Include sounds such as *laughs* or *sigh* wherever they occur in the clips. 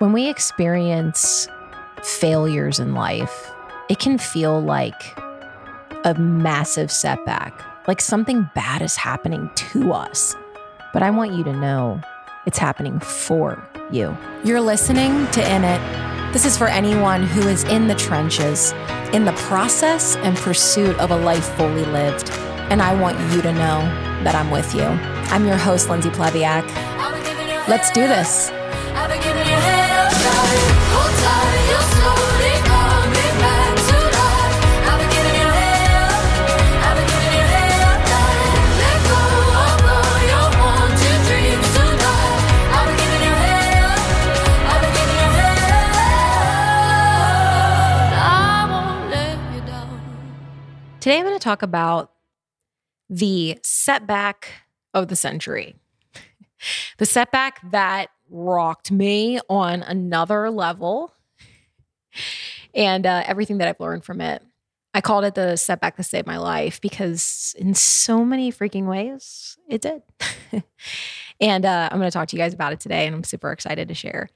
When we experience failures in life, it can feel like a massive setback, like something bad is happening to us. But I want you to know it's happening for you. You're listening to In It. This is for anyone who is in the trenches, in the process and pursuit of a life fully lived. And I want you to know that I'm with you. I'm your host, Lindsay Pleviak. Let's do this. Today, I'm going to talk about the setback of the century. *laughs* the setback that rocked me on another level and uh, everything that I've learned from it. I called it the setback that saved my life because, in so many freaking ways, it did. *laughs* and uh, I'm going to talk to you guys about it today, and I'm super excited to share.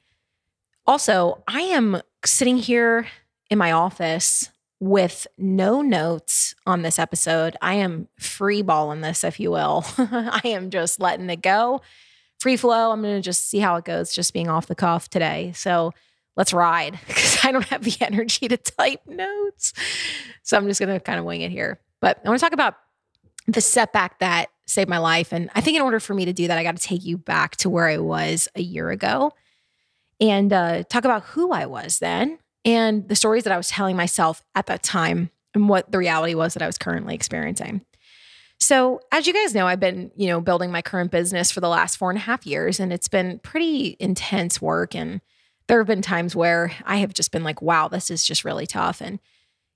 Also, I am sitting here in my office with no notes on this episode. I am free balling this, if you will. *laughs* I am just letting it go. Free flow. I'm going to just see how it goes, just being off the cuff today. So let's ride *laughs* because I don't have the energy to type notes. So I'm just going to kind of wing it here. But I want to talk about the setback that saved my life. And I think in order for me to do that, I got to take you back to where I was a year ago and uh, talk about who I was then and the stories that I was telling myself at that time and what the reality was that I was currently experiencing. So, as you guys know, I've been, you know, building my current business for the last four and a half years, and it's been pretty intense work. And there have been times where I have just been like, wow, this is just really tough. And,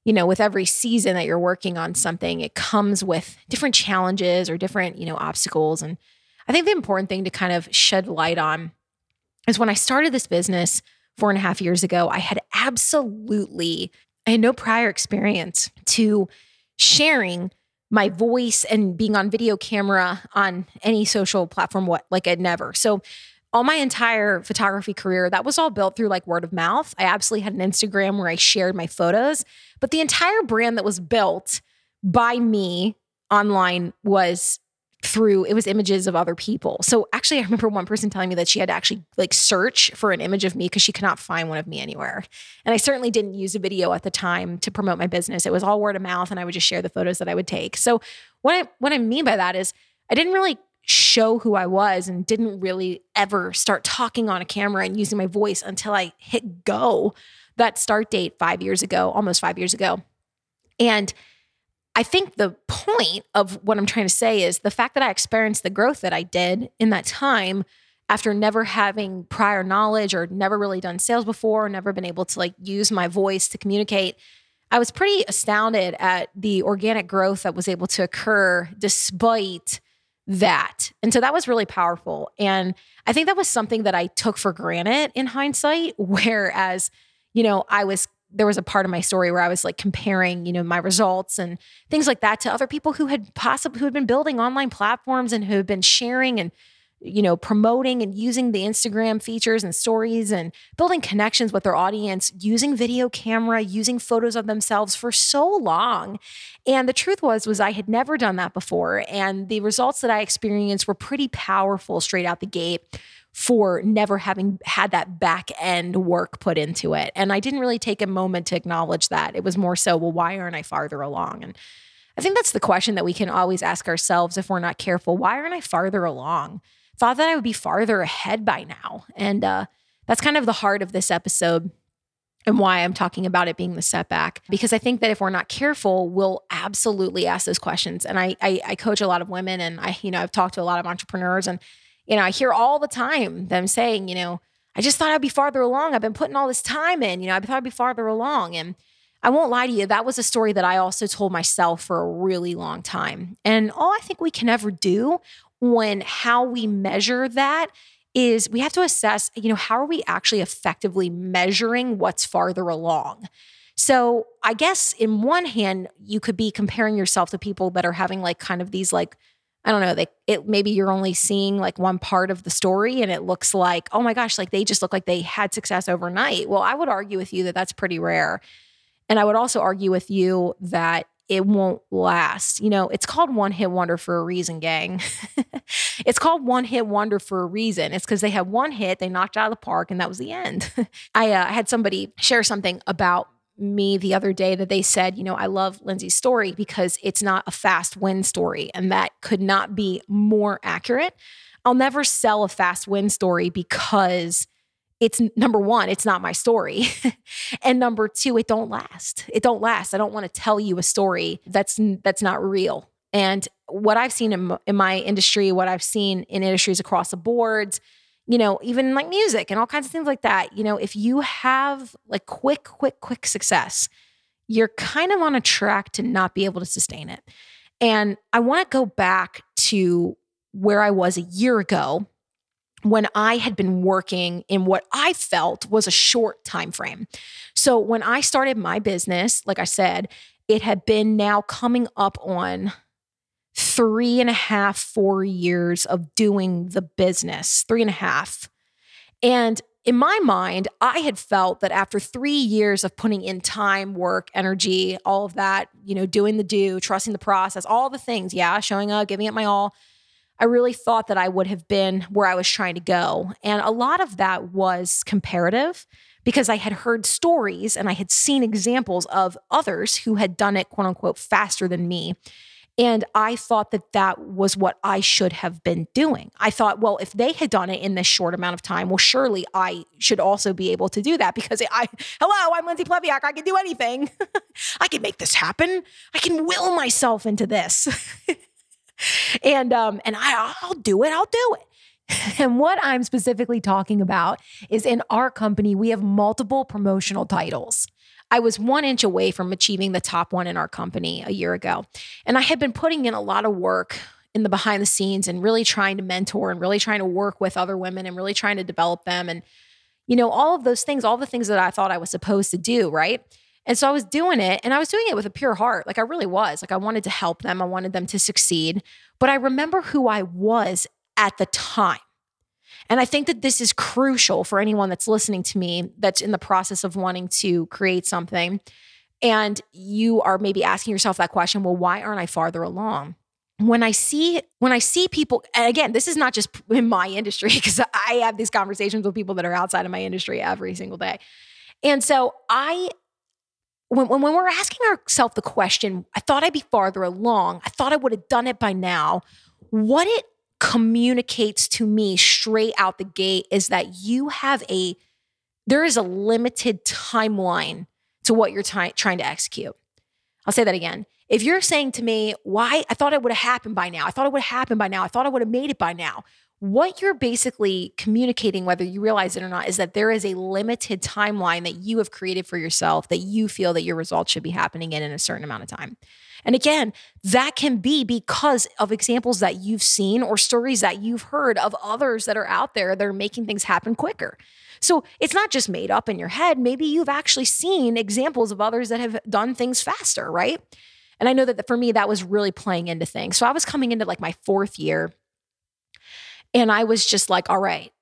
you know, with every season that you're working on something, it comes with different challenges or different, you know, obstacles. And I think the important thing to kind of shed light on is when I started this business, four and a half years ago, I had absolutely, I had no prior experience to sharing my voice and being on video camera on any social platform, what like I'd never. So all my entire photography career, that was all built through like word of mouth. I absolutely had an Instagram where I shared my photos, but the entire brand that was built by me online was through it was images of other people. So actually I remember one person telling me that she had to actually like search for an image of me because she could not find one of me anywhere. And I certainly didn't use a video at the time to promote my business. It was all word of mouth and I would just share the photos that I would take. So what I what I mean by that is I didn't really show who I was and didn't really ever start talking on a camera and using my voice until I hit go that start date 5 years ago, almost 5 years ago. And I think the point of what I'm trying to say is the fact that I experienced the growth that I did in that time after never having prior knowledge or never really done sales before, or never been able to like use my voice to communicate. I was pretty astounded at the organic growth that was able to occur despite that. And so that was really powerful. And I think that was something that I took for granted in hindsight, *laughs* whereas, you know, I was there was a part of my story where I was like comparing, you know, my results and things like that to other people who had possibly who had been building online platforms and who had been sharing and you know, promoting and using the Instagram features and stories and building connections with their audience, using video camera, using photos of themselves for so long. And the truth was was I had never done that before and the results that I experienced were pretty powerful straight out the gate for never having had that back end work put into it. And I didn't really take a moment to acknowledge that. It was more so, well, why aren't I farther along? And I think that's the question that we can always ask ourselves if we're not careful. Why aren't I farther along? Thought that I would be farther ahead by now. And uh, that's kind of the heart of this episode and why I'm talking about it being the setback. Because I think that if we're not careful, we'll absolutely ask those questions. And I, I, I coach a lot of women and I, you know, I've talked to a lot of entrepreneurs and you know, I hear all the time them saying, you know, I just thought I'd be farther along. I've been putting all this time in, you know, I thought I'd be farther along. And I won't lie to you, that was a story that I also told myself for a really long time. And all I think we can ever do when how we measure that is we have to assess, you know, how are we actually effectively measuring what's farther along? So I guess in one hand, you could be comparing yourself to people that are having like kind of these like I don't know, it maybe you're only seeing like one part of the story and it looks like, oh my gosh, like they just look like they had success overnight. Well, I would argue with you that that's pretty rare. And I would also argue with you that it won't last. You know, it's called one hit wonder for a reason, gang. *laughs* it's called one hit wonder for a reason. It's because they had one hit, they knocked out of the park, and that was the end. *laughs* I uh, had somebody share something about me the other day that they said, you know, I love Lindsay's story because it's not a fast win story. And that could not be more accurate. I'll never sell a fast win story because it's number one, it's not my story. *laughs* and number two, it don't last. It don't last. I don't want to tell you a story that's that's not real. And what I've seen in, in my industry, what I've seen in industries across the boards, you know, even like music and all kinds of things like that. You know, if you have like quick, quick, quick success, you're kind of on a track to not be able to sustain it. And I want to go back to where I was a year ago when I had been working in what I felt was a short time frame. So when I started my business, like I said, it had been now coming up on three and a half, four years of doing the business, three and a half. And in my mind, I had felt that after three years of putting in time, work, energy, all of that, you know, doing the do, trusting the process, all the things, yeah, showing up, giving it my all, I really thought that I would have been where I was trying to go. And a lot of that was comparative because I had heard stories and I had seen examples of others who had done it, quote unquote, faster than me. And I thought that that was what I should have been doing. I thought, well, if they had done it in this short amount of time, well, surely I should also be able to do that because I, hello, I'm Lindsay Pleviak. I can do anything. *laughs* I can make this happen. I can will myself into this. *laughs* and um, and I, I'll do it. I'll do it. *laughs* And what I'm specifically talking about is in our company, we have multiple promotional titles. I was one inch away from achieving the top one in our company a year ago. And I had been putting in a lot of work in the behind the scenes and really trying to mentor and really trying to work with other women and really trying to develop them. And, you know, all of those things, all the things that I thought I was supposed to do, right? And so I was doing it and I was doing it with a pure heart. Like I really was. Like I wanted to help them, I wanted them to succeed. But I remember who I was at the time. And I think that this is crucial for anyone that's listening to me that's in the process of wanting to create something. And you are maybe asking yourself that question, well, why aren't I farther along? When I see when I see people, and again, this is not just in my industry *laughs* because I have these conversations with people that are outside of my industry every single day. And so I when, when, when we're asking ourselves the question, I thought I'd be farther along. I thought I would have done it by now. What it communicates to me straight out the gate is that you have a there is a limited timeline to what you're t- trying to execute. I'll say that again. If you're saying to me, why I thought it would have happened by now, I thought it would have happened by now, I thought I would have made it by now. What you're basically communicating, whether you realize it or not, is that there is a limited timeline that you have created for yourself that you feel that your results should be happening in in a certain amount of time. And again, that can be because of examples that you've seen or stories that you've heard of others that are out there that are making things happen quicker. So it's not just made up in your head. Maybe you've actually seen examples of others that have done things faster, right? And I know that for me, that was really playing into things. So I was coming into like my fourth year and I was just like, all right,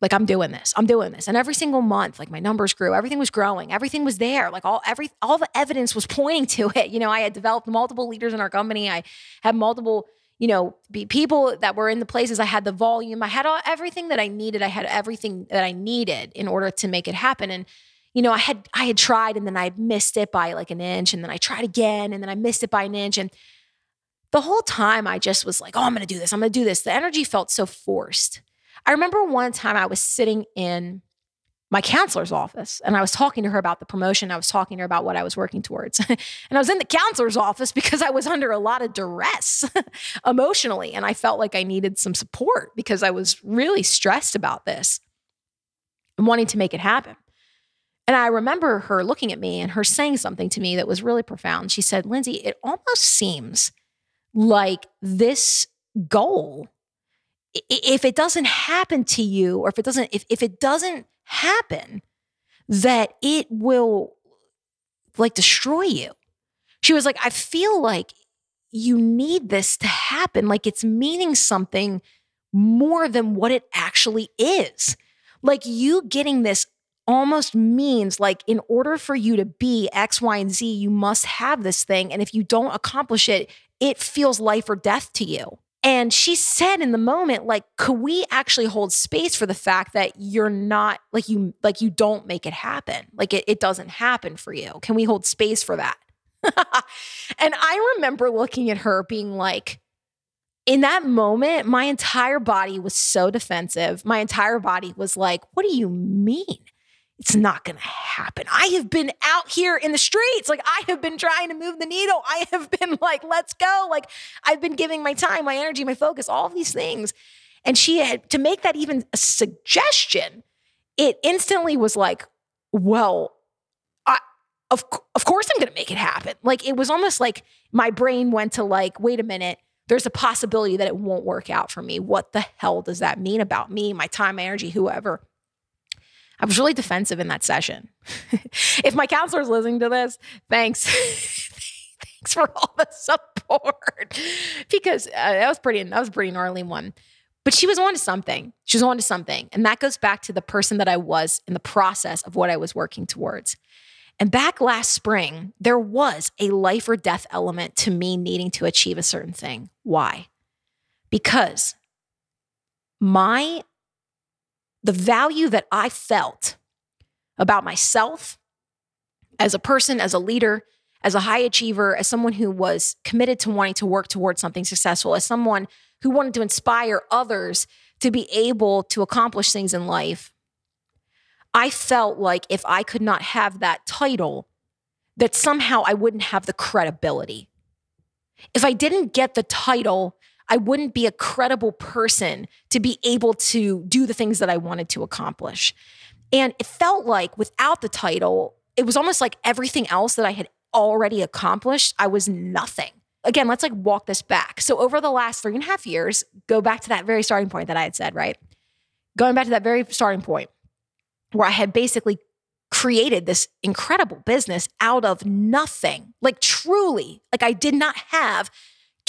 like i'm doing this i'm doing this. And every single month like my numbers grew everything was growing everything was there. Like all every all the evidence was *laughs* pointing to it. You know i had developed multiple leaders in our company. I had multiple you know people that were in the places. I had the volume. I had all, everything that i needed. I had everything that i needed in order to make it happen. And you know i had i had tried and then i missed it by like an inch and then i tried again and then i missed it by an inch. And the whole time i just was like oh i'm to do this. I'm to do this. The energy felt so forced I remember one time I was sitting in my counselor's office and I was talking to her about the promotion. I was talking to her about what I was working towards. *laughs* and I was in the counselor's office because I was under a lot of duress *laughs* emotionally. And I felt like I needed some support because I was really stressed about this and wanting to make it happen. And I remember her looking at me and her saying something to me that was really profound. She said, Lindsay, it almost seems like this goal if it doesn't happen to you or if it doesn't if, if it doesn't happen that it will like destroy you she was like i feel like you need this to happen. Like it's meaning something more than what it actually is. Like you getting this almost means like in order for you to be X, Y, and Z, you must have this thing. And if you don't accomplish it, it feels life or death to you. And she said in the moment, like, could we actually hold space for the fact that you're not like you, like you don't make it happen? Like it, it doesn't happen for you. Can we hold space for that? *laughs* and I remember looking at her being like, in that moment, my entire body was so defensive. My entire body was like, what do you mean? It's not going to happen. I have been out here in the streets. Like, I have been trying to move the needle. I have *laughs* been like, let's go. Like, I've been giving my time, my energy, my focus, all of these things. And she had to make that even a suggestion, it instantly was like, well, I, of, of course I'm going to make it happen. Like, it was almost like my brain went to, like, wait a minute there's a possibility that it won't work out for me. What the hell does that mean about me, my time, my energy, whoever? I was really defensive in that session. *laughs* if my counselor's listening to this, thanks. *laughs* thanks for all the support because uh, that was pretty that was pretty gnarly one. But she was on to something. She was on to something. And that goes back to the person that I was in the process of what I was working towards. And back last spring, there was a life or death element to me needing to achieve a certain thing. Why? Because my the value that I felt about myself as a person, as a leader, as a high achiever, as someone who was committed to wanting to work towards something successful, as someone who wanted to inspire others to be able to accomplish things in life, I felt like if I could not have that title, that somehow I wouldn't have the credibility. If I didn't get the title, I wouldn't be a credible person to be able to do the things that I wanted to accomplish. And it felt like without the title, it was almost like everything else that I had already accomplished, I was nothing. Again, let's like walk this back. So, over the last three and a half years, go back to that very starting point that I had said, right? Going back to that very starting point where I had basically created this incredible business out of nothing. Like, truly, like I did not have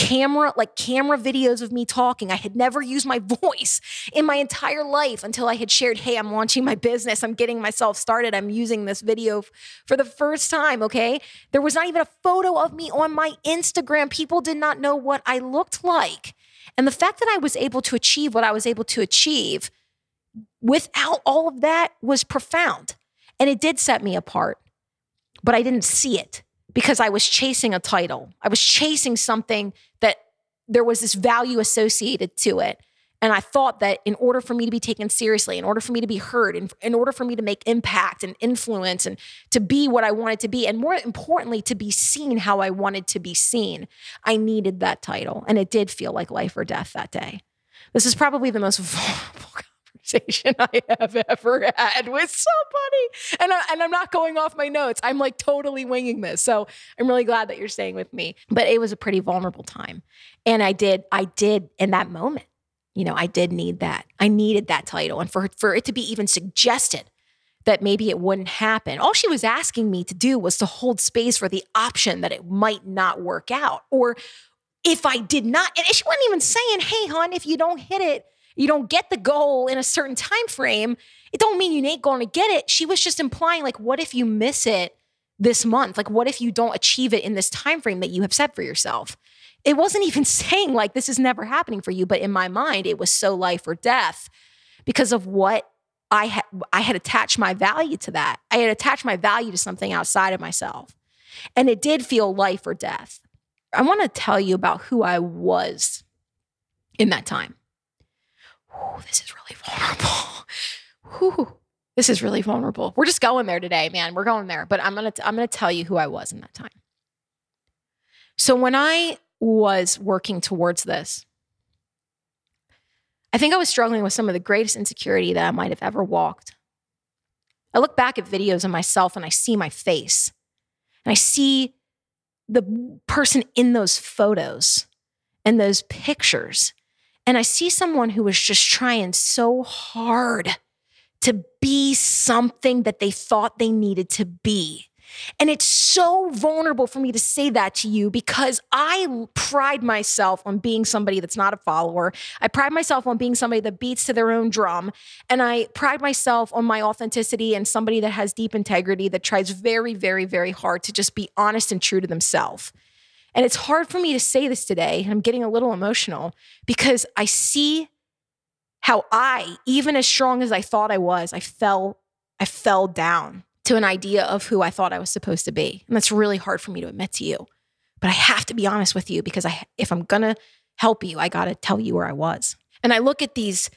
camera, like camera videos of me talking. I had never used my *laughs* voice in my entire life until I had shared, hey, I'm launching my business. I'm getting myself started. I'm using this video for the first time. Okay. There was not even a photo of me on my Instagram. People did not know what I looked like. And the fact that I was able to achieve what I was able to achieve without all of that was profound. And it did set me apart, but I didn't see it because I was chasing a title. I was chasing something that there was this value associated to it. And I thought that in order for me to be taken seriously, in order for me to be heard, in, in order for me to make impact and influence and to be what I wanted to be, and more importantly, to be seen how I wanted to be seen, I needed that title. And it did feel like life or death that day. This is probably the most *laughs* vulnerable conversation *laughs* I have ever had with somebody. And, I, and I'm not going off my notes. I'm like totally winging this. So I'm really glad that you're staying with me. But it was a pretty vulnerable time. And I did, I did in that moment, you know, I did need that. I needed that title. And for, for it to be even suggested that maybe it wouldn't happen. All she was asking me to do was to hold space for the option that it might not work out. Or if I did not, and she wasn't even saying, hey, hon, if you don't hit it, you don't get the goal in a certain time frame, it don't mean you ain't going to get it. She was just implying like what if you miss it this month? Like what if you don't achieve it in this time frame that you have set for yourself? It wasn't even *laughs* saying like this is never happening for you, but in my mind it was so life or death because of what I had I had attached my value to that. I had attached my value to something outside of myself. And it did feel life or death. I want to tell you about who I was in that time this is really vulnerable. *laughs* This is really vulnerable. We're just going there today, man. We're going there. But I'm gonna I'm gonna tell you who I was in that time. So when I was working towards this, I think I was struggling with some of the greatest insecurity that I might have ever walked. I look back at videos of myself and I see my face, and I see the person in those photos and those pictures. And I see someone who was just trying so hard to be something that they thought they needed to be. And it's so vulnerable for me to say that to you because I pride myself on being somebody that's not a follower. I pride myself on being somebody that beats to their own drum. And I pride myself on my authenticity and somebody that has deep integrity that tries very, very, very hard to just be honest and true to themselves. And it's hard for me to say this today. I'm getting a little emotional because I see how I, even as strong as I thought I was, I fell, I fell down to an idea of who I thought I was supposed to be. And that's really hard for me to admit to you. But I have to be honest with you because I if I'm to help you, I got to tell you where I was. And I look at these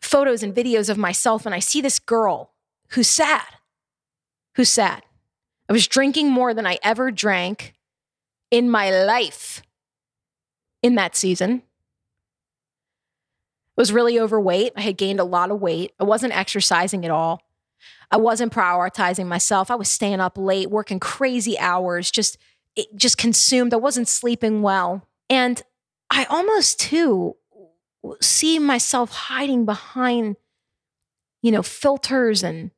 photos and videos of myself and I see this girl who's sad. Who's sad. I was drinking more than I ever drank in my life in that season. I was really overweight. I had gained a lot of weight. I wasn't exercising at all. I wasn't prioritizing myself. I was staying up late, working crazy hours, just it just consumed. I wasn't sleeping well. And I almost too see myself hiding behind you know, filters and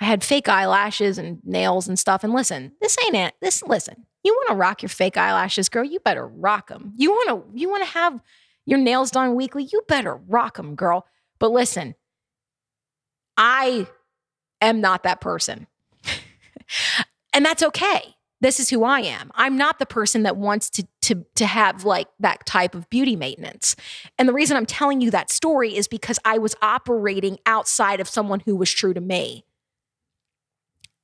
I had fake eyelashes and nails and stuff. And listen, this ain't it. This listen, you want to rock your fake eyelashes, girl, you better rock them. You want to you want to have your nails done weekly, you better rock them, girl. But listen, I am not that person. *laughs* and that's okay. This is who I am. I'm not the person that wants to, to, to have like that type of beauty maintenance. And the reason I'm telling you that story is because I was operating outside of someone who was true to me.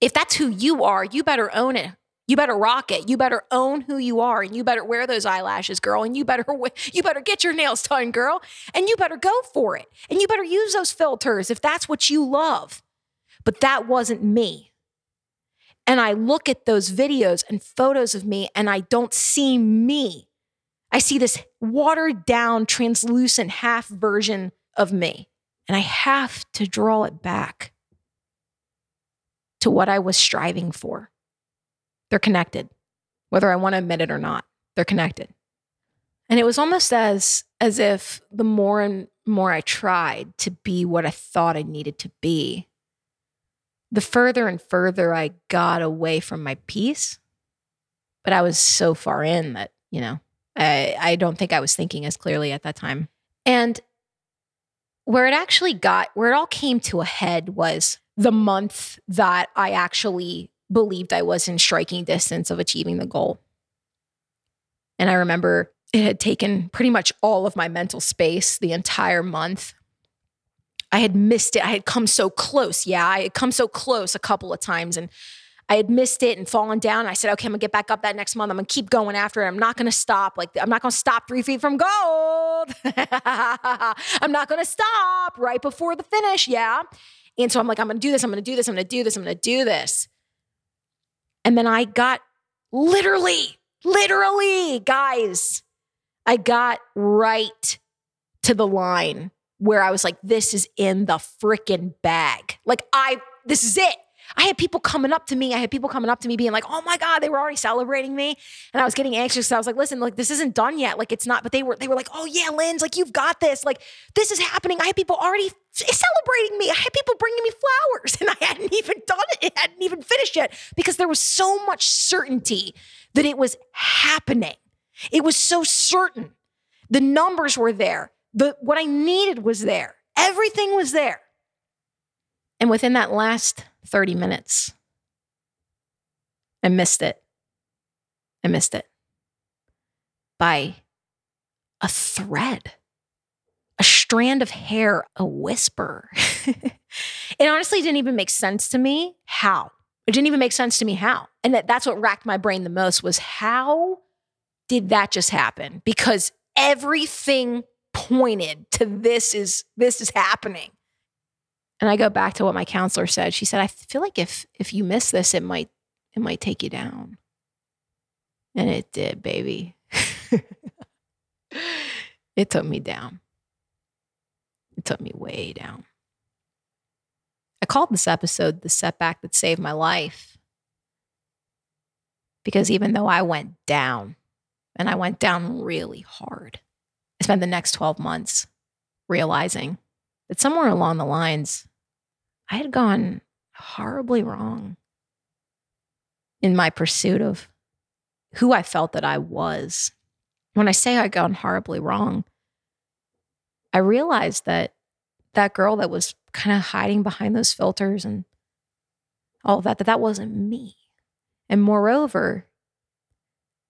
If that's who you are, you better own it. You better rock it. You better own who you are and you better wear those eyelashes, girl. And you better *laughs* you better get your nails done, girl. And you better go for it. And you better use those filters if that's what you love. But that wasn't me. And I look at those videos and photos of me and I don't see me. I see this watered down, translucent half version of me. And I have to draw it back to what I was striving for. They're connected, whether I want to admit it or not. They're connected. And it was almost as as if the more and more I tried to be what I thought I needed to be, the further and further I got away from my peace. But I was so far in that, you know, I, I don't think I was thinking as clearly at that time. And where it actually got, where it all came to a head was the month that I actually believed I was in striking distance of achieving the goal. And I remember it had taken pretty much all of my mental space the entire month. I had missed it. I had come so close. Yeah, I had come so close a couple of times and I had missed it and fallen down. I said, okay, I'm gonna get back up that next month. I'm gonna keep going after it. I'm not gonna stop. Like, I'm not gonna stop three feet from gold. *laughs* I'm not gonna stop right before the finish. Yeah. And so I'm like, I'm gonna do this. I'm gonna do this. I'm gonna do this. I'm gonna do this. And then I got literally, literally, guys, I got right to the line where I was like, this is in the freaking bag. Like, I, this is it. I had people coming up to me. I had people coming up to me being like, oh my God, they were already celebrating me. And I was getting anxious. So I was like, listen, like this isn't done yet. Like it's not, but they were, they were like, oh yeah, Linz, like you've got this. Like this is happening. I had people already celebrating me. I had people bringing me flowers *laughs* and I hadn't even done it. It hadn't even finished yet because there was so much certainty that it was happening. It was so certain. The numbers were there. The, what I needed was there. Everything was there. And within that last 30 minutes, I missed it. I missed it by a thread, a strand of hair, a whisper. *laughs* it honestly didn't even make sense to me how. It didn't even make sense to me how. And that, that's what racked my brain the most was how did that just happen? Because everything pointed to this is this is happening. And I go back to what my counselor said. She said, I feel like if if you miss this, it might it might take you down. And it did, baby. *laughs* it took me down. It took me way down. I called this episode the setback that saved my life. Because even though I went down, and I went down really hard, I spent the next 12 months realizing that somewhere along the lines, I had gone horribly wrong. in my pursuit of who I felt that I was. When I say I gone horribly wrong, I realized that that girl that was kind of hiding behind those filters and all that, that that wasn't me. And moreover,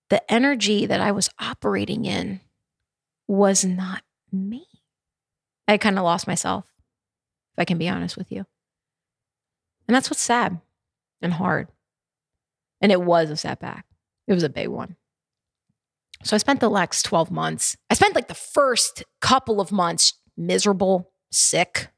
the energy that I was operating in was not me. I kind of lost myself, if I can be honest with you. And that's what's sad and hard. And it was a setback, it was a big one. So I spent the next 12 months, I spent like the first couple of months miserable, sick,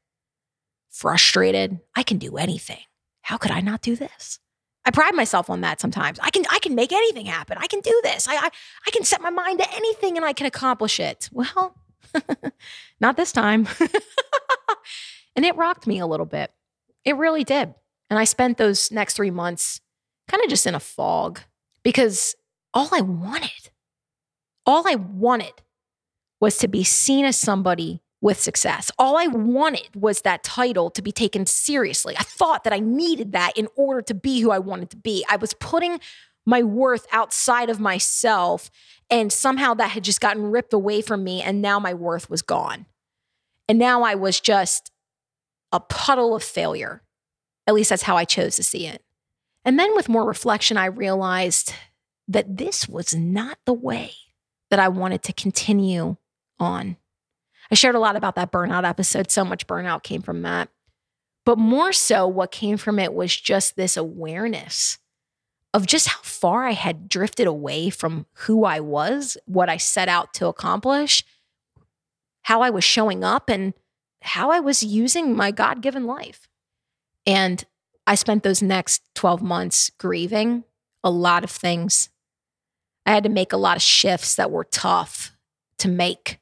frustrated. I can do anything. How could I not do this? I pride myself on that sometimes. I can I can make anything happen. I can do this. I I, I can set my mind to anything and I can accomplish it. Well, *laughs* not this time. *laughs* and it rocked me a little bit. It really did. And I spent those next 3 months kind of just in a fog because all I wanted all I wanted was to be seen as somebody with success. All I wanted was that title to be taken seriously. I thought that I needed that in order to be who I wanted to be. I was putting my worth outside of myself, and somehow that had just gotten ripped away from me, and now my worth was gone. And now I was just a puddle of failure. At least that's how I chose to see it. And then with more reflection, I realized that this was not the way that I wanted to continue on. I shared a lot about that burnout episode. So much burnout came from that. But more so, what came from it was just this awareness of just how far I had drifted away from who I was, what I set out to accomplish, how I was showing up, and how I was using my God given life. And I spent those next 12 months grieving a lot of things. I had to make a lot of shifts that were tough to make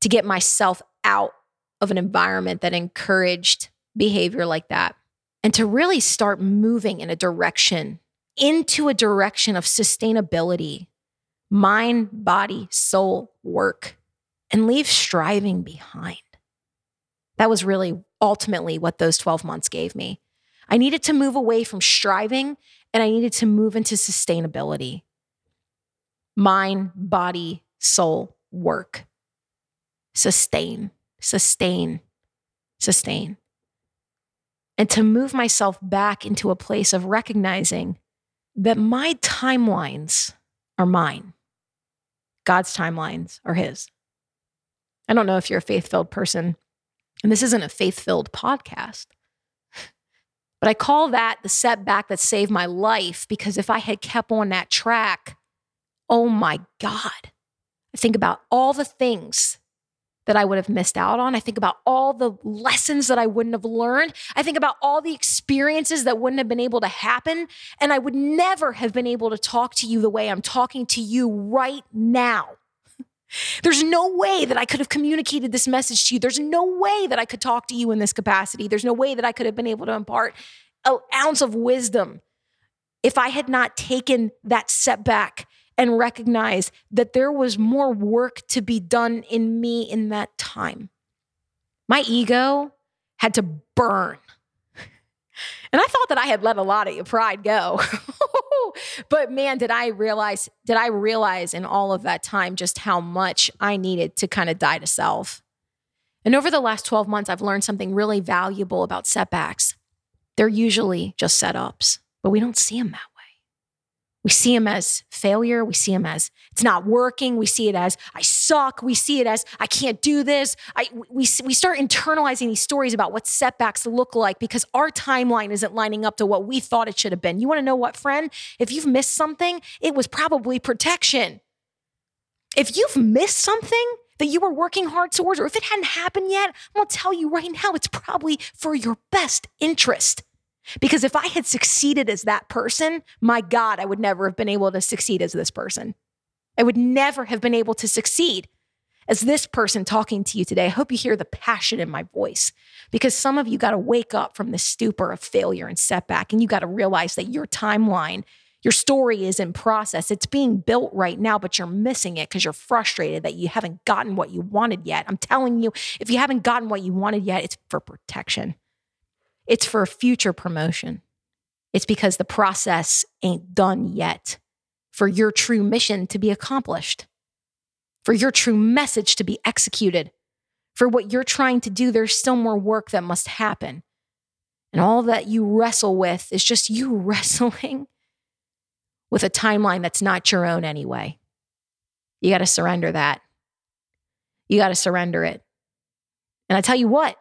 to get myself out of an environment that encouraged behavior like that and to really start moving in a direction into a direction of sustainability, mind, body, soul, work, and leave striving behind. That was really ultimately what those 12 months gave me. I needed to move away from striving and I needed to move into sustainability. Mind, body, soul, work sustain, sustain, sustain. And to move myself back into a place of recognizing that my timelines are mine, God's timelines are His. I don't know if you're a faith filled person, and this isn't a faith filled podcast, but I call that the setback that saved my life because if I had kept on that track, oh my God, I think about all the things that I would have missed out on. I think about all the lessons that I wouldn't have learned. I think about all the experiences that wouldn't have been able to happen. And I would never have been able to talk to you the way I'm talking to you right now. There's no way that I could have communicated this message to you. There's no way that I could talk to you in this capacity. There's no way that I could have been able to impart an ounce of wisdom if I had not taken that setback and recognized that there was more work to be done in me in that time. My ego had to burn. *laughs* And I thought that I had let a lot of your pride go. *laughs* but man, did I realize, did I realize in all of that time just how much I needed to kind of die to self? And over the last 12 months, I've learned something really valuable about setbacks. They're usually just setups, but we don't see them that we see him as failure. We see him as it's not working. We see it as I suck. We see it as I can't do this. I, we, we start internalizing these stories about what setbacks look like because our timeline isn't lining up to what we thought it should have been. You want to know what, friend? If you've missed something, it was probably protection. If you've missed something that you were working hard towards, or if it hadn't happened yet, I'm going to tell you right now, it's probably for your best interest. Because if I had succeeded as that person, my God, I would never have been able to succeed as this person. I would never have been able to succeed as this person talking to you today. I hope you hear the passion in my voice because some of you got to wake up from the stupor of failure and setback, and you got to realize that your timeline, your story is in process. It's being built right now, but you're missing it because you're frustrated that you haven't gotten what you wanted yet. I'm telling you, if you haven't gotten what you wanted yet, it's for protection. It's for future promotion. It's because the process ain't done yet for your true mission to be accomplished, for your true message to be executed. For what you're trying to do, there's still more work that must happen. And all that you wrestle with is just you *laughs* wrestling with a timeline that's not your own anyway. You got to surrender that. You got to surrender it. And I tell you what,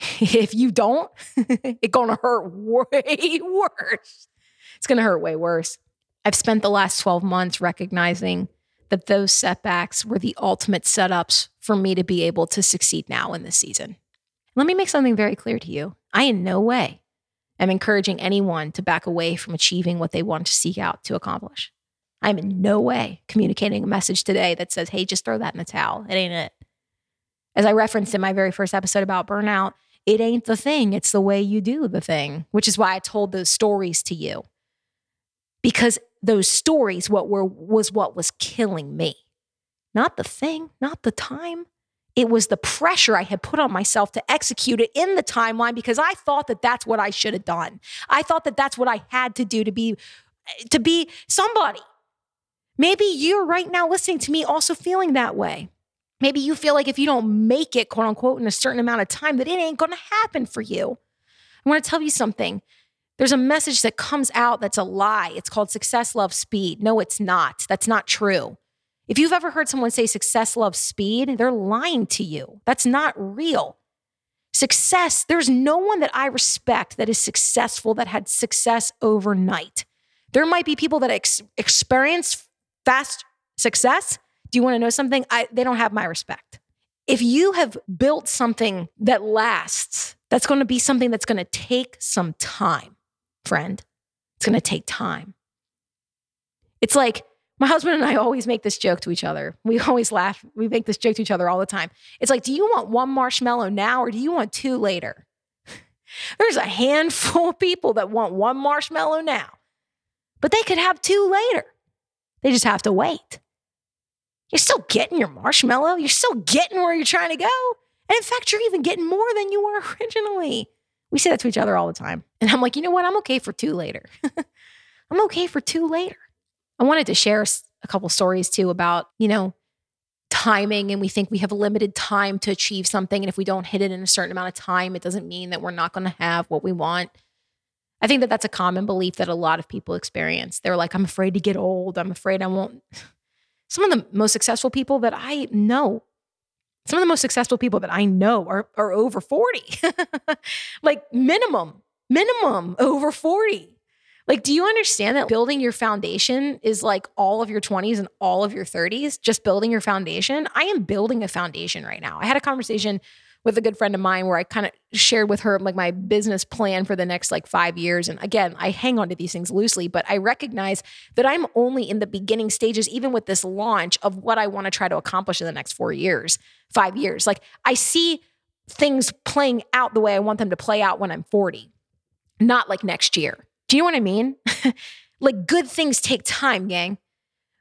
*laughs* if you don't, *laughs* it's to hurt way *laughs* worse. It's to hurt way worse. I've spent the last 12 months recognizing that those setbacks were the ultimate setups for me to be able to succeed now in this season. Let me make something very clear to you. I, in no way, am encouraging anyone to back away from achieving what they want to seek out to accomplish. I'm in no way communicating a message today that says, hey, just throw that in the towel. It ain't it. As I referenced in my very first episode about burnout, it ain't the thing, it's the way you do the thing, which is why I told those stories to you. Because those stories what were was what was killing me. Not the thing, not the time. It was the pressure I had put on myself to execute it in the timeline because I thought that that's what I should have done. I thought that that's what I had to do to be to be somebody. Maybe you're right now listening to me also feeling that way. Maybe you feel like if you don't make it, quote unquote, in a certain amount of time, that it ain't to happen for you. I want to tell you something. There's a message that comes out that's a lie. It's called success loves speed. No, it's not. That's not true. If you've ever heard someone say success loves speed, they're lying to you. That's not real. Success, there's no one that I respect that is successful that had success overnight. There might be people that ex- experience fast success. Do you want to know something? I, they don't have my respect. If you have built something that lasts, that's going to be something that's going to take some time friend. It's going to take time. It's like my husband and I always make this joke to each other. We always laugh. We make this joke to each other all the time. It's like, do you want one marshmallow now or do you want two later? *laughs* There's a handful of people that want one marshmallow now, but they could have two later. They just have to wait. You're still getting your marshmallow. You're still getting where you're trying to go. And in fact, you're even getting more than you were *laughs* originally. We say that to each other all the time. And I'm like, you know what? I'm okay for two later. *laughs* I'm okay for two later. I wanted to share a couple stories too about, you know, timing and we think we have a limited time to achieve something. And if we don't hit it in a certain amount of time, it doesn't mean that we're not going to have what we want. I think that that's a common belief that a lot of people experience. They're like, I'm afraid to get old. I'm afraid I won't. Some of the most successful people that I know some of the most successful people that I know are, are over 40, *laughs* like minimum, minimum over 40. Like, do you understand that building your foundation is like all of your 20s and all of your 30s, just building your foundation? I am building a foundation right now. I had a conversation with a good friend of mine where I kind of shared with her like my business plan for the next like five years. And again, I hang on to these things loosely, but I recognize that I'm only in the beginning stages, even with this launch of what I want to try to accomplish in the next four years, five years. Like I see things playing out the way I want them to play out when I'm 40, not like next year. Do you know what I mean? *laughs* like good things take time, gang.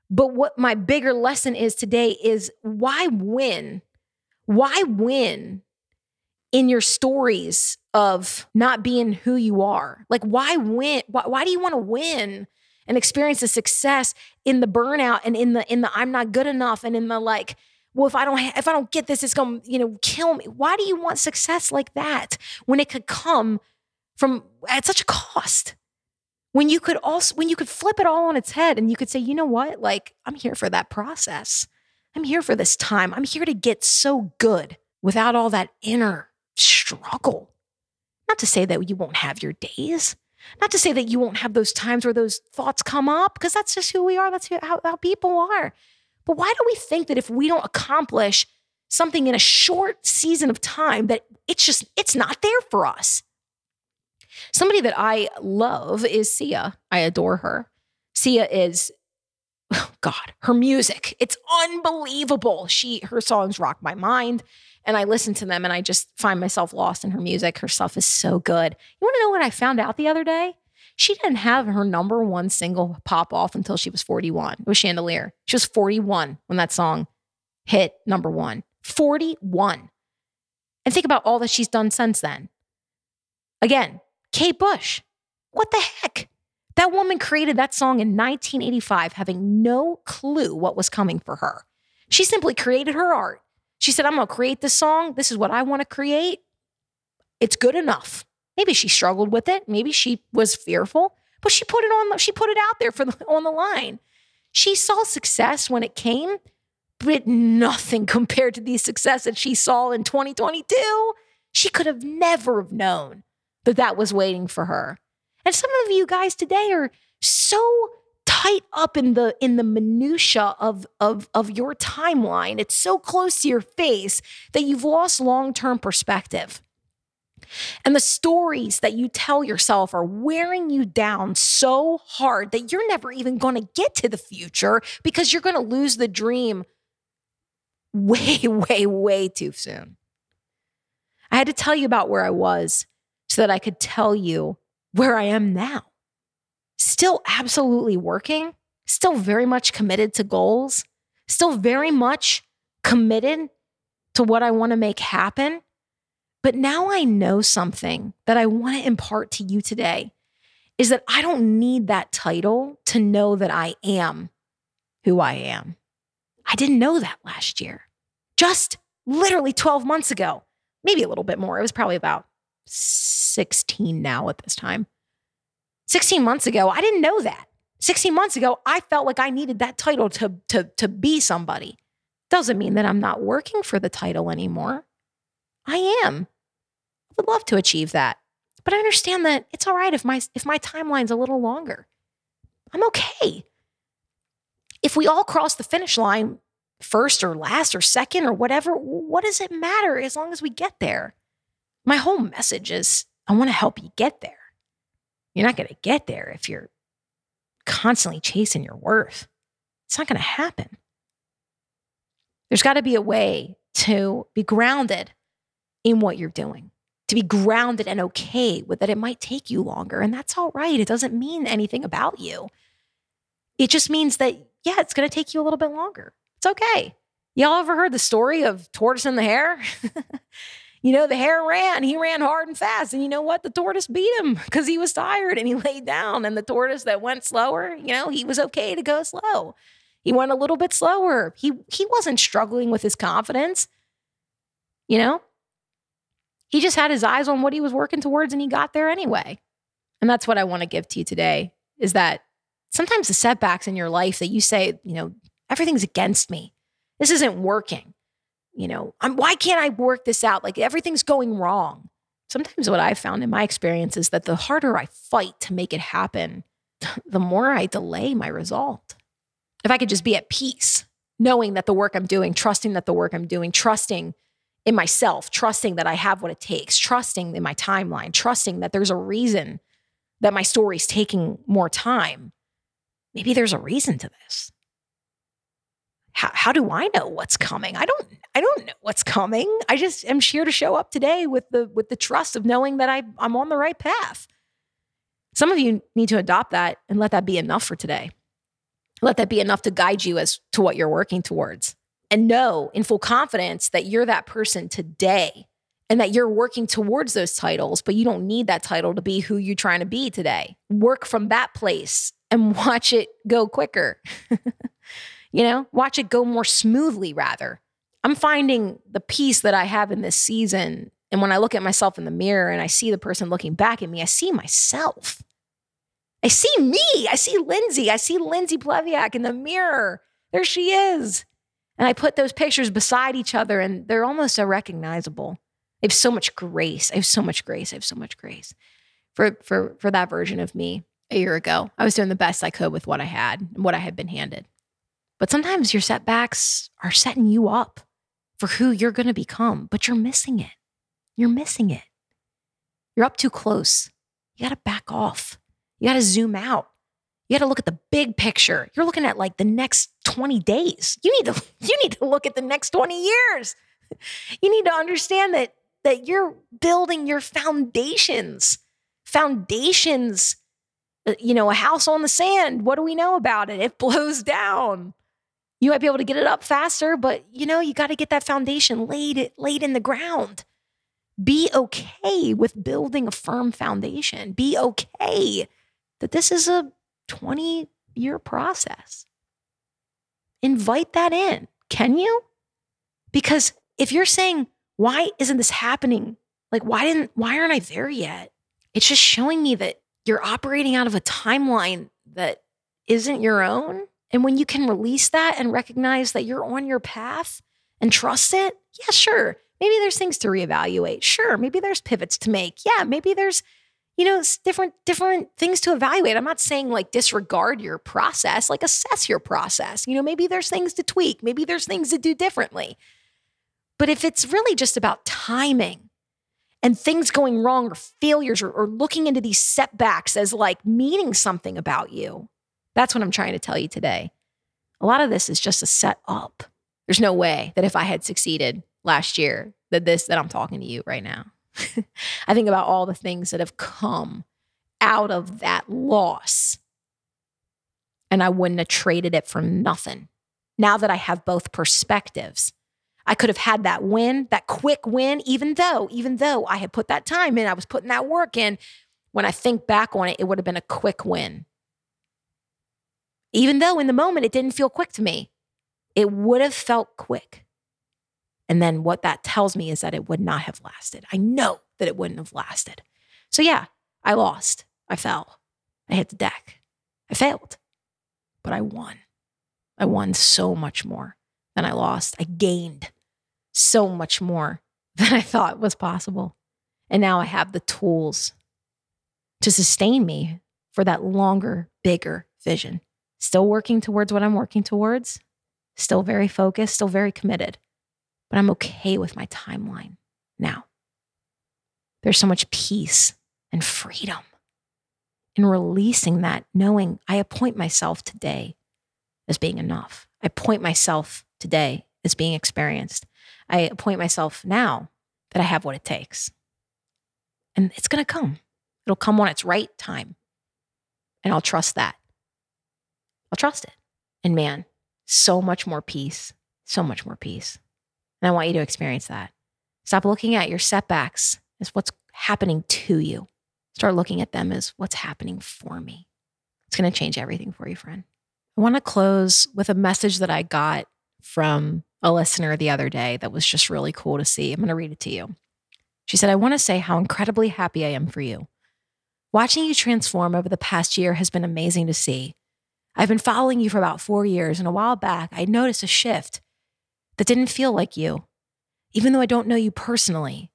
But what my bigger lesson is today is why win? Why win in your stories of not being who you are. Like, why win? Why, why do you want to win and experience the success in the burnout and in the in the I'm not good enough and in the like? Well, if I don't if I don't get this, it's gonna you know kill me. Why do you want success like that when it could come from at such a cost? When you could also when you could flip it all on its head and you could say, you know what, like I'm here for that process. I'm here for this time. I'm here to get so good without all that inner struggle. Not to say that you won't have your days, not to say that you won't have those times where those thoughts come up, because that's just who we are. That's how, how people are. But why do we think that if we don't accomplish something in a short season of time, that it's just, it's not there for us? Somebody that I love is Sia. I adore her. Sia is oh God, her music. It's unbelievable. She her songs rock my mind and I listen to them and I just find myself lost in her music. Her stuff is so good. You want to know what I found out the other day? She didn't have her number one single pop off until she was 41. It was Chandelier. She was 41 when that song hit number one. 41. And think about all that she's done since then. Again, Kate Bush. What the heck? That woman created that song in 1985, having no clue what was coming for her. She simply created her art. She said, I'm going to create this song. This is what I want to create. It's good enough. Maybe she struggled with it. Maybe she was fearful, but she put it on, she put it out there for the, on the line. She saw success when it came, but nothing *laughs* compared to the success that she saw in 2022. She could have never have known that that was waiting for her. And some of you guys today are so tight up in the in the minutia of of of your timeline. It's so close to your face that you've lost long-term perspective. And the stories that you tell yourself are wearing you down so hard that you're never even going to get to the future because you're going to lose the dream way, *laughs* way, way too soon. I had to tell you about where I was so that I could tell you where I am now. Still absolutely working, still very much committed to goals, still very much committed to what I want to make happen. But now I know something that I want to impart to you today is that I don't need that title to know that I am who I am. I didn't know that last year. Just literally 12 months ago, maybe a little bit more. It was probably about 16 now at this time. 16 months ago, I didn't know that. 16 months ago, I felt like I needed that title to, to, to be somebody. Doesn't mean that I'm not working for the title anymore. I am. I would love to achieve that. But I understand that it's all right if my if my timeline's a little longer. I'm okay. If we all cross the finish line first or last or second or whatever, what does it matter as long as we get there? My whole message is I want to help you get there. You're not going to get there if you're constantly chasing your worth. It's not going to happen. There's got to be a way to be grounded in what you're doing, to be grounded and okay with that it might take you longer. And that's all right. It doesn't mean anything about you. It just means that, yeah, it's going to take you a little bit longer. It's okay. Y'all ever heard the story of tortoise and the hare? *laughs* you know, the hare ran, he ran hard and fast. And you know what? The tortoise beat him because he was tired and he *laughs* laid down. And the tortoise that went slower, you know, he was okay to go slow. He went a little bit slower. He he wasn't struggling with his confidence. You know? He just had his eyes on what he was working towards and he got there anyway. And that's what I want to give to you today is that sometimes the setbacks in your life that you say, you know, everything's against me. This isn't working you know, I'm, why can't I work this out? Like everything's going wrong. Sometimes what I've found in my experience is that the harder I fight to make it happen, *laughs* the more I delay my result. If I could just be at peace, knowing that the work I'm doing, trusting that the work I'm doing, trusting in myself, trusting that I have what it takes, trusting in my timeline, trusting that there's a reason that my story's taking more time. Maybe there's a reason to this how, how do I know what's coming? I don't I don't know what's coming. I just am here to show up today with the with the trust of knowing that I I'm on the right path. Some of you need to adopt that and let that be enough for today. Let that be enough to guide you as to what you're working towards. And know in full confidence that you're that person today and that you're working towards those titles, but you don't need that title to be who you're trying to be today. Work from that place and watch it go quicker. *laughs* you know, watch it go more smoothly rather. I'm finding the peace that I have in this season. And when I look at myself in the mirror and I see the person looking back at me, I see myself. I see me. I see Lindsay. I see Lindsay Pleviak in the mirror. There she is. And I put those pictures beside each other and they're almost unrecognizable. I have so much grace. I have so much grace. I have so much grace for, for, for that version of me a year ago. I was doing the best I could with what I had and what I had been handed. But sometimes your setbacks are setting you up for who you're going to become, but you're missing it. You're missing it. You're up too close. You got to back off. You got to zoom out. You got to look at the big picture. You're looking at like the next 20 days. You need to *laughs* you need to look at the next 20 years. You need to understand that that you're building your foundations. Foundations uh, you know, a house on the sand, what do we know about it? It *laughs* blows down. You might be able to get it up faster, but you know, you got to get that foundation laid laid in the ground. Be okay with building a firm foundation. Be okay that this is a 20 year process. Invite that in. Can you? Because if you're saying, why isn't this happening? Like, why didn't, why aren't I there yet? It's just showing me that you're operating out of a timeline that isn't your own. And when you can release that and recognize that you're on your path and trust it, yeah, sure. Maybe there's things to reevaluate. Sure. Maybe there's pivots to make. Yeah. Maybe there's, you know, different, different things to evaluate. I'm not saying like disregard your process, like assess your process. You know, maybe there's things to tweak. Maybe there's things to do differently. But if it's really just about timing and things going wrong or failures or, or looking into these setbacks as like meaning something about you, that's what I'm trying to tell you today. A lot of this is just a set up. There's no way that if I had succeeded last year, that this that I'm talking to you right now. *laughs* I think about all the things that have come out of that loss. And I wouldn't have traded it for nothing. Now that I have both perspectives, I could have had that win, that quick win, even though, even though I had put that time in, I was putting that work in. When I think back on it, it would have been a quick win. Even though in the moment it didn't feel quick to me, it would have felt quick. And then what that tells me is that it would not have lasted. I know that it wouldn't have lasted. So, yeah, I lost. I fell. I hit the deck. I failed, but I won. I won so much more than I lost. I gained so much more *laughs* than I thought was possible. And now I have the tools to sustain me for that longer, bigger vision. Still working towards what I'm working towards, still very focused, still very committed, but I'm okay with my timeline now. There's so much peace and freedom in releasing that, knowing I appoint myself today as being enough. I point myself today as being experienced. I appoint myself now that I have what it takes. And it's going to come. It'll come when it's right time. And I'll trust that. I'll trust it. And man, so much more peace, so much more peace. And I want you to experience that. Stop looking at your setbacks as what's happening to you. Start looking at them as what's happening for me. It's going to change everything for you, friend. I want to close with a message that I got from a listener the other day that was just really cool to see. I'm going to read it to you. She said, I want to say how incredibly happy I am for you. Watching you transform over the past year has been amazing to see. I've been following you for about four years, and a while back, I noticed a shift that didn't feel like you, even though I don't know you personally.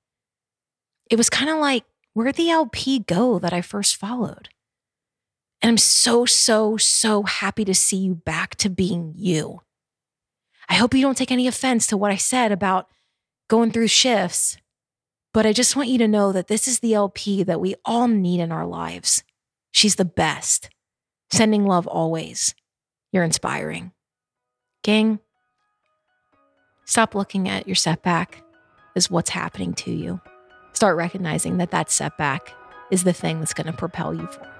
It was kind of like, where'd the LP go that I first followed? And I'm so, so, so happy to see you back to being you. I hope you don't take any offense to what I said about going through shifts, but I just want you to know that this is the LP that we all need in our lives. She's the best. Sending love always. You're inspiring. Gang, stop looking at your setback as what's happening to you. Start recognizing that that setback is the thing that's going to propel you forward.